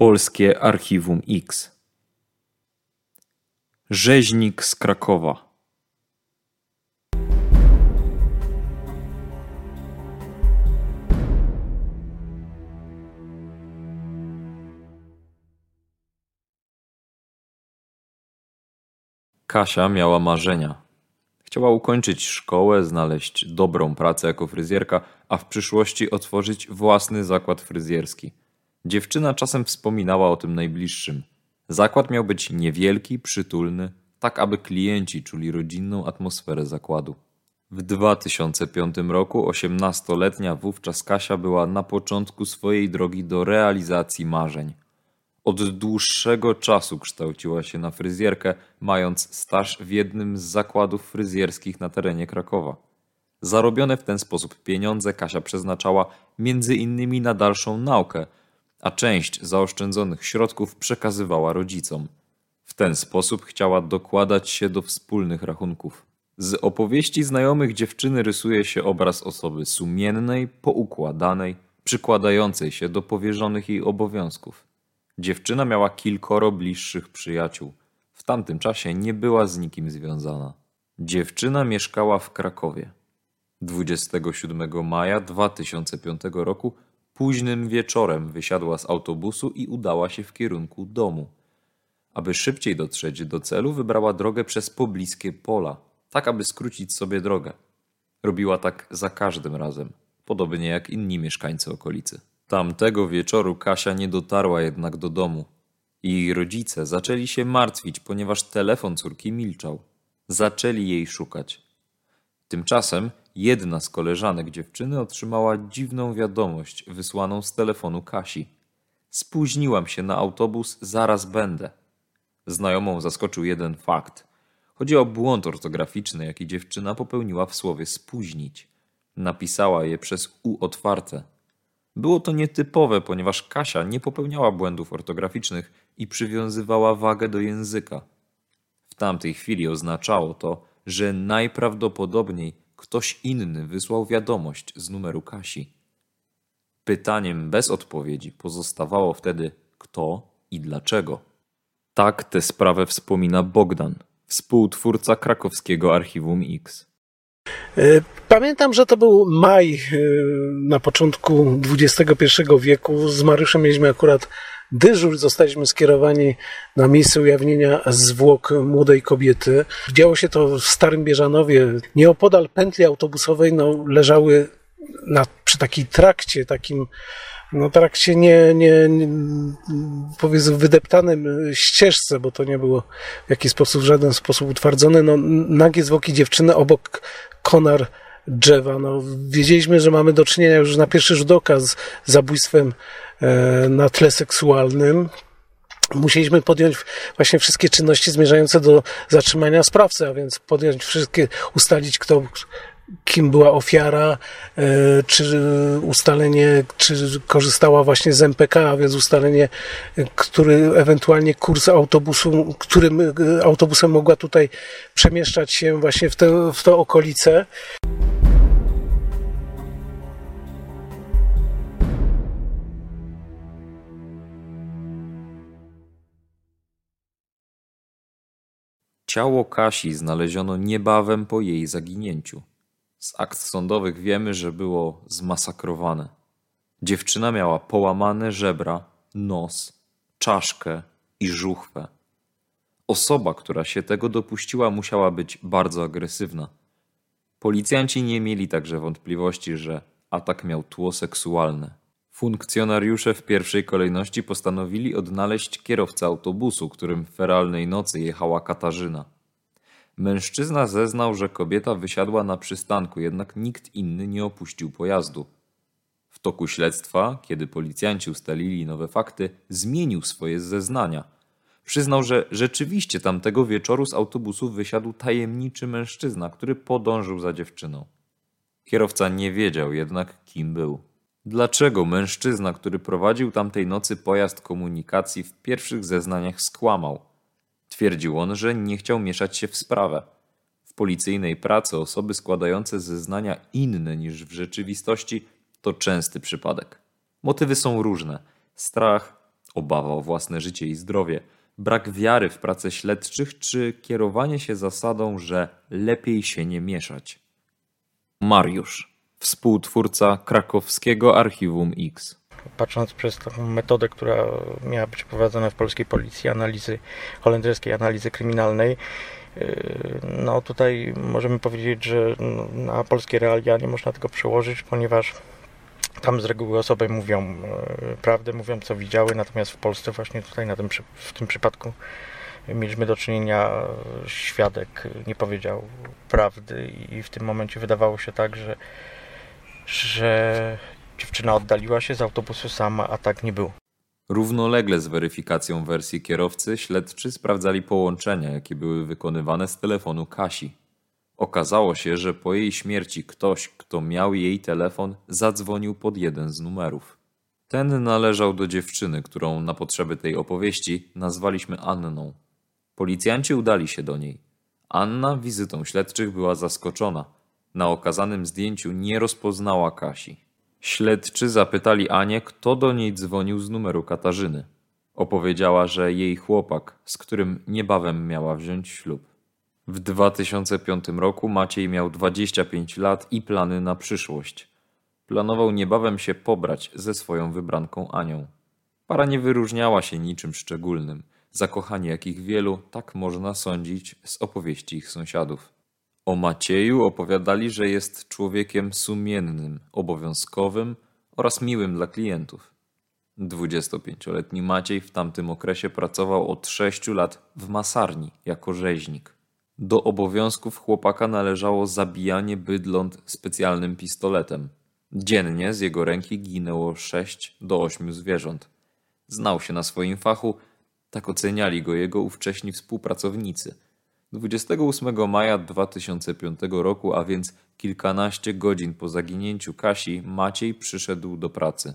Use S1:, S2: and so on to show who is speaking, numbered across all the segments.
S1: Polskie Archiwum X. Rzeźnik z Krakowa. Kasia miała marzenia. Chciała ukończyć szkołę, znaleźć dobrą pracę jako fryzjerka, a w przyszłości otworzyć własny zakład fryzjerski. Dziewczyna czasem wspominała o tym najbliższym. Zakład miał być niewielki, przytulny, tak aby klienci czuli rodzinną atmosferę zakładu. W 2005 roku osiemnastoletnia wówczas Kasia była na początku swojej drogi do realizacji marzeń. Od dłuższego czasu kształciła się na fryzjerkę, mając staż w jednym z zakładów fryzjerskich na terenie Krakowa. Zarobione w ten sposób pieniądze Kasia przeznaczała między innymi na dalszą naukę, a część zaoszczędzonych środków przekazywała rodzicom. W ten sposób chciała dokładać się do wspólnych rachunków. Z opowieści znajomych dziewczyny rysuje się obraz osoby sumiennej, poukładanej, przykładającej się do powierzonych jej obowiązków. Dziewczyna miała kilkoro bliższych przyjaciół. W tamtym czasie nie była z nikim związana. Dziewczyna mieszkała w Krakowie. 27 maja 2005 roku późnym wieczorem wysiadła z autobusu i udała się w kierunku domu. Aby szybciej dotrzeć do celu, wybrała drogę przez pobliskie pola, tak aby skrócić sobie drogę. Robiła tak za każdym razem, podobnie jak inni mieszkańcy okolicy. Tamtego wieczoru Kasia nie dotarła jednak do domu. Jej rodzice zaczęli się martwić, ponieważ telefon córki milczał. Zaczęli jej szukać. Tymczasem jedna z koleżanek dziewczyny otrzymała dziwną wiadomość wysłaną z telefonu Kasi. Spóźniłam się na autobus, zaraz będę. Znajomą zaskoczył jeden fakt. Chodzi o błąd ortograficzny, jaki dziewczyna popełniła w słowie spóźnić. Napisała je przez U otwarte. Było to nietypowe, ponieważ Kasia nie popełniała błędów ortograficznych i przywiązywała wagę do języka. W tamtej chwili oznaczało to, że najprawdopodobniej ktoś inny wysłał wiadomość z numeru Kasi. Pytaniem bez odpowiedzi pozostawało wtedy kto i dlaczego. Tak tę sprawę wspomina Bogdan, współtwórca krakowskiego Archiwum X.
S2: E, Pamiętam, że to był maj e, na początku XXI wieku. Z Mariuszem mieliśmy akurat dyżur. Zostaliśmy skierowani na miejsce ujawnienia zwłok młodej kobiety. Działo się to w Starym Bieżanowie. Nieopodal pętli autobusowej no, leżały na, przy takiej trakcie, takim no trakcie nie, nie, nie powiedzmy wydeptanym ścieżce, bo to nie było w jakiś sposób, w żaden sposób utwardzone, no nagie zwłoki dziewczyny obok konar drzewa. No, wiedzieliśmy, że mamy do czynienia już na pierwszy rzut oka z zabójstwem e, na tle seksualnym. Musieliśmy podjąć właśnie wszystkie czynności zmierzające do zatrzymania sprawcy, a więc podjąć wszystkie, ustalić kto, kim była ofiara, e, czy ustalenie, czy korzystała właśnie z MPK, a więc ustalenie, który ewentualnie kurs autobusu, którym e, autobusem mogła tutaj przemieszczać się właśnie w te, w te okolice.
S1: Ciało Kasi znaleziono niebawem po jej zaginięciu. Z akt sądowych wiemy, że było zmasakrowane. Dziewczyna miała połamane żebra, nos, czaszkę i żuchwę. Osoba, która się tego dopuściła, musiała być bardzo agresywna. Policjanci nie mieli także wątpliwości, że atak miał tło seksualne. Funkcjonariusze w pierwszej kolejności postanowili odnaleźć kierowcę autobusu, którym w feralnej nocy jechała Katarzyna. Mężczyzna zeznał, że kobieta wysiadła na przystanku, jednak nikt inny nie opuścił pojazdu. W toku śledztwa, kiedy policjanci ustalili nowe fakty, zmienił swoje zeznania. Przyznał, że rzeczywiście tamtego wieczoru z autobusu wysiadł tajemniczy mężczyzna, który podążył za dziewczyną. Kierowca nie wiedział jednak, kim był. Dlaczego mężczyzna, który prowadził tamtej nocy pojazd komunikacji, w pierwszych zeznaniach skłamał? Twierdził on, że nie chciał mieszać się w sprawę. W policyjnej pracy osoby składające zeznania inne niż w rzeczywistości to częsty przypadek. Motywy są różne: strach, Obawa o własne życie i zdrowie, brak wiary w pracę śledczych czy kierowanie się zasadą, że lepiej się nie mieszać. Mariusz, współtwórca krakowskiego Archiwum X.
S3: patrząc przez taką metodę, która miała być prowadzona w polskiej policji, analizy holenderskiej analizy kryminalnej, yy, no tutaj możemy powiedzieć, że na polskie realia nie można tego przełożyć, ponieważ tam z reguły osoby mówią yy, prawdę, mówią co widziały, natomiast w Polsce właśnie tutaj na tym, w tym przypadku mieliśmy do czynienia, yy, świadek nie powiedział prawdy i w tym momencie wydawało się tak, że że dziewczyna oddaliła się z autobusu sama, a tak nie było.
S1: Równolegle z weryfikacją wersji kierowcy, śledczy sprawdzali połączenia, jakie były wykonywane z telefonu Kasi. Okazało się, że po jej śmierci ktoś, kto miał jej telefon, zadzwonił pod jeden z numerów. Ten należał do dziewczyny, którą na potrzeby tej opowieści nazwaliśmy Anną. Policjanci udali się do niej. Anna wizytą śledczych była zaskoczona. Na okazanym zdjęciu nie rozpoznała Kasi. Śledczy zapytali Anię, kto do niej dzwonił z numeru Katarzyny. Opowiedziała, że jej chłopak, z którym niebawem miała wziąć ślub. W 2005 roku Maciej miał 25 lat i plany na przyszłość. Planował niebawem się pobrać ze swoją wybranką Anią. Para nie wyróżniała się niczym szczególnym. Zakochani jakich wielu, tak można sądzić z opowieści ich sąsiadów. O Macieju opowiadali, że jest człowiekiem sumiennym, obowiązkowym oraz miłym dla klientów. 25-letni Maciej w tamtym okresie pracował od 6 lat w masarni jako rzeźnik. Do obowiązków chłopaka należało zabijanie bydląt specjalnym pistoletem. Dziennie z jego ręki ginęło 6 do 8 zwierząt. Znał się na swoim fachu, tak oceniali go jego ówcześni współpracownicy – 28 maja 2005 roku, a więc kilkanaście godzin po zaginięciu Kasi, Maciej przyszedł do pracy.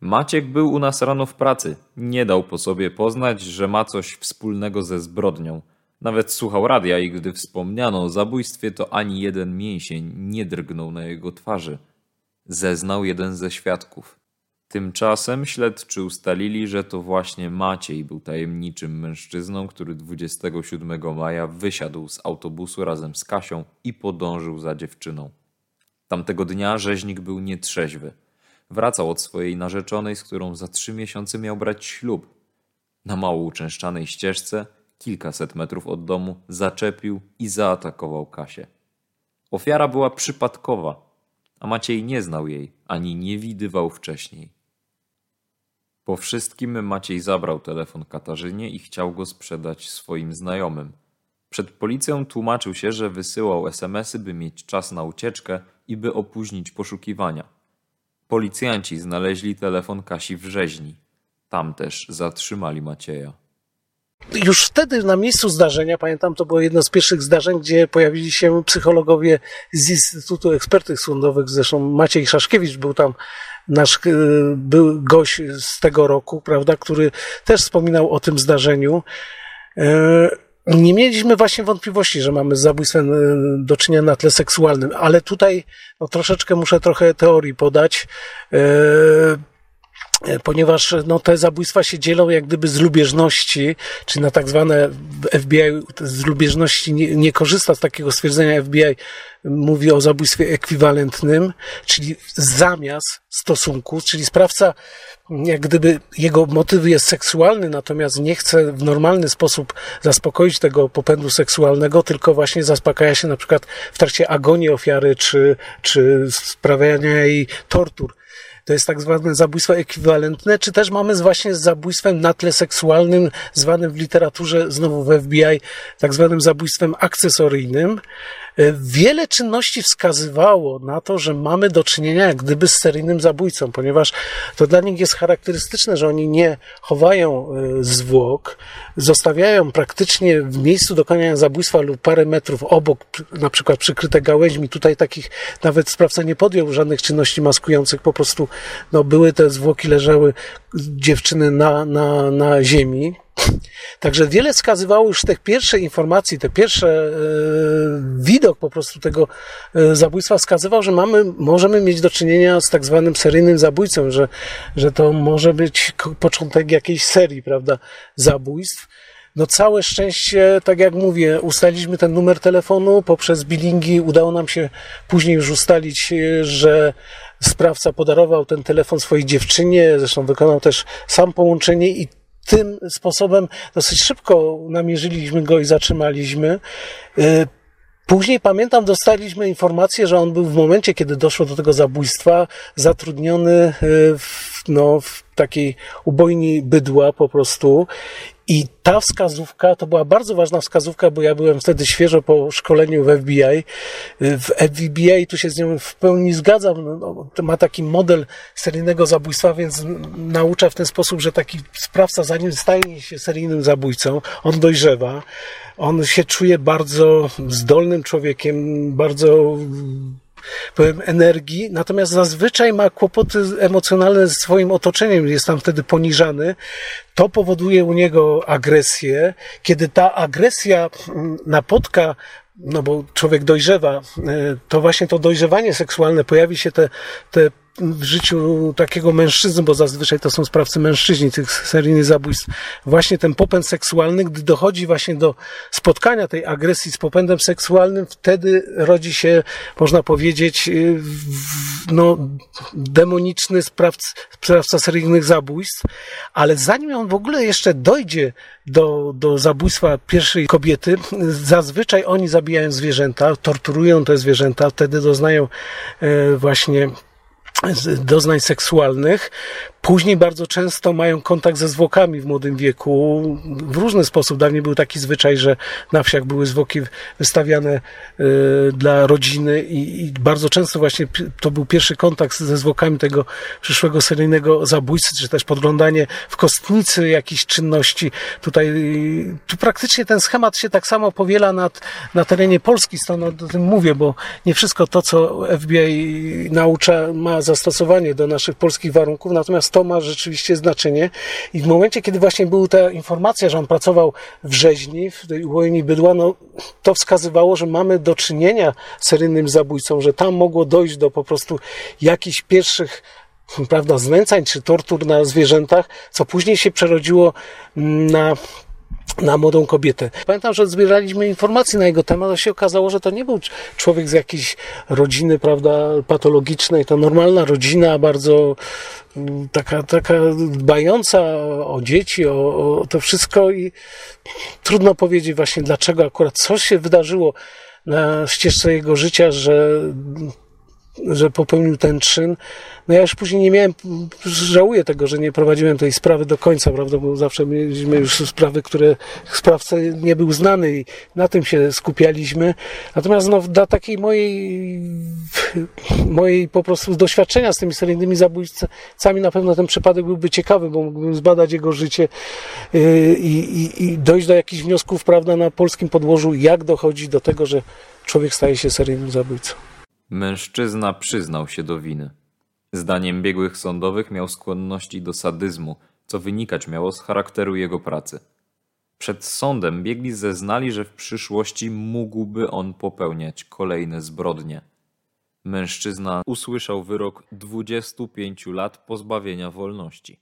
S1: Maciek był u nas rano w pracy. Nie dał po sobie poznać, że ma coś wspólnego ze zbrodnią. Nawet słuchał radia i gdy wspomniano o zabójstwie, to ani jeden mięsień nie drgnął na jego twarzy. Zeznał jeden ze świadków. Tymczasem śledczy ustalili, że to właśnie Maciej był tajemniczym mężczyzną, który 27 maja wysiadł z autobusu razem z Kasią i podążył za dziewczyną. Tamtego dnia rzeźnik był nietrzeźwy. Wracał od swojej narzeczonej, z którą za trzy miesiące miał brać ślub. Na mało uczęszczanej ścieżce, kilkaset metrów od domu, zaczepił i zaatakował Kasię. Ofiara była przypadkowa, a Maciej nie znał jej ani nie widywał wcześniej. Po wszystkim Maciej zabrał telefon Katarzynie i chciał go sprzedać swoim znajomym. Przed policją tłumaczył się, że wysyłał SMSy, by mieć czas na ucieczkę i by opóźnić poszukiwania. Policjanci znaleźli telefon Kasi w rzeźni. Tam też zatrzymali Macieja.
S2: Już wtedy na miejscu zdarzenia, pamiętam, to było jedno z pierwszych zdarzeń, gdzie pojawili się psychologowie z Instytutu Ekspertych Sądowych, zresztą Maciej Szaszkiewicz był tam nasz e, był gość z tego roku, prawda, który też wspominał o tym zdarzeniu. E, Nie mieliśmy właśnie wątpliwości, że mamy z zabójstwem e, do czynienia na tle seksualnym, ale tutaj no, troszeczkę muszę trochę teorii podać. E, ponieważ no, te zabójstwa się dzielą jak gdyby z lubieżności, czy na tak zwane FBI z lubieżności nie, nie korzysta z takiego stwierdzenia FBI, mówi o zabójstwie ekwiwalentnym, czyli zamiast stosunku, czyli sprawca jak gdyby jego motyw jest seksualny, natomiast nie chce w normalny sposób zaspokoić tego popędu seksualnego, tylko właśnie zaspokaja się na przykład w trakcie agonii ofiary, czy, czy sprawiania jej tortur. To jest tak zwane zabójstwo ekwiwalentne, czy też mamy właśnie z zabójstwem na tle seksualnym, zwanym w literaturze, znowu w FBI, tak zwanym zabójstwem akcesoryjnym. Wiele czynności wskazywało na to, że mamy do czynienia jak gdyby z seryjnym zabójcą, ponieważ to dla nich jest charakterystyczne, że oni nie chowają e, zwłok, zostawiają praktycznie w miejscu dokonania zabójstwa lub parę metrów obok, na przykład przykryte gałęźmi. Tutaj takich nawet sprawca nie podjął żadnych czynności maskujących, po prostu no, były te zwłoki, leżały dziewczyny na, na, na ziemi. Także wiele wskazywało już te pierwsze informacje, te pierwsze e, widok po prostu tego e, zabójstwa wskazywał, że mamy, możemy mieć do czynienia z tak zwanym seryjnym zabójcą, że, że to może być początek jakiejś serii, prawda, zabójstw. No całe szczęście, tak jak mówię, ustaliliśmy ten numer telefonu poprzez billingi. Udało nam się później już ustalić, e, że sprawca podarował ten telefon swojej dziewczynie, zresztą wykonał też sam połączenie i tym sposobem dosyć szybko namierzyliśmy go i zatrzymaliśmy. E, Później pamiętam, dostaliśmy informację, że on był w momencie, kiedy doszło do tego zabójstwa, zatrudniony e, w, no, w takiej ubojni bydła po prostu. I ta wskazówka to była bardzo ważna wskazówka, bo ja byłem wtedy świeżo po szkoleniu w FBI. W FBI tu się z nią w pełni zgadzam. No, no, ma taki model seryjnego zabójstwa, więc naucza w ten sposób, że taki sprawca, zanim stanie się seryjnym zabójcą, on dojrzewa. On się czuje bardzo zdolnym człowiekiem, bardzo powiem, energii, natomiast zazwyczaj ma kłopoty emocjonalne ze swoim otoczeniem, jest tam wtedy poniżany. To powoduje u niego agresję. Kiedy ta agresja mm, napotka no bo człowiek dojrzewa, e, to właśnie to dojrzewanie seksualne pojawi się te, te w życiu takiego mężczyzny, bo zazwyczaj to są sprawcy mężczyźni tych seryjnych zabójstw, właśnie ten popęd seksualny, gdy dochodzi właśnie do spotkania tej agresji z popędem seksualnym, wtedy rodzi się, można powiedzieć, w- no, demoniczny sprawc, sprawca seryjnych zabójstw, ale zanim on w ogóle jeszcze dojdzie do, do zabójstwa pierwszej kobiety, zazwyczaj oni zabijają zwierzęta, torturują te zwierzęta, wtedy doznają e, właśnie doznań seksualnych. Później bardzo często mają kontakt ze zwłokami w młodym wieku. W różny sposób. Dawniej był taki zwyczaj, że na wsiach były zwłoki wystawiane e, dla rodziny i, bardzo często właśnie to był pierwszy kontakt ze zwłokami tego przyszłego seryjnego zabójcy, czy też podglądanie w kostnicy jakichś czynności. Tutaj tu praktycznie ten schemat się tak samo powiela nad, na terenie Polski, stąd o tym mówię, bo nie wszystko to, co FBI naucza, ma zastosowanie do naszych polskich warunków, natomiast to ma rzeczywiście znaczenie. I w momencie, kiedy właśnie była ta informacja, że on pracował w rzeźni, w tej ubojni bydła, no to wskazywało, że mamy do czynienia z seryjnym zabójcą, że tam mogło dojść do po prostu jakichś pierwszych prawda, znęcań czy tortur na zwierzętach, co później się przerodziło mm, na na młodą kobietę. Pamiętam, że zbieraliśmy informacje na jego temat, a się okazało, że to nie był człowiek z jakiejś rodziny, prawda, patologicznej. To normalna rodzina, bardzo mm, taka, taka dbająca o dzieci, o, o to wszystko i trudno powiedzieć właśnie dlaczego akurat coś się wydarzyło na ścieżce jego życia, że że popełnił ten czyn. No ja już później nie miałem, żałuję tego, że nie prowadziłem tej sprawy do końca, prawda, bo zawsze mieliśmy już sprawy, które sprawca nie był znany i na tym się skupialiśmy. Natomiast no, dla takiej mojej, mojej po prostu doświadczenia z tymi seryjnymi zabójcami na pewno ten przypadek byłby ciekawy, bo mógłbym zbadać jego życie yy, i, i, i dojść do jakichś wniosków, prawda, na polskim podłożu, jak dochodzi do tego, że człowiek staje się seryjnym zabójcą.
S1: Mężczyzna przyznał się do winy. Zdaniem biegłych sądowych miał skłonności do sadyzmu, co wynikać miało z charakteru jego pracy. Przed sądem biegli zeznali, że w przyszłości mógłby on popełniać kolejne zbrodnie. Mężczyzna usłyszał wyrok 25 lat pozbawienia wolności.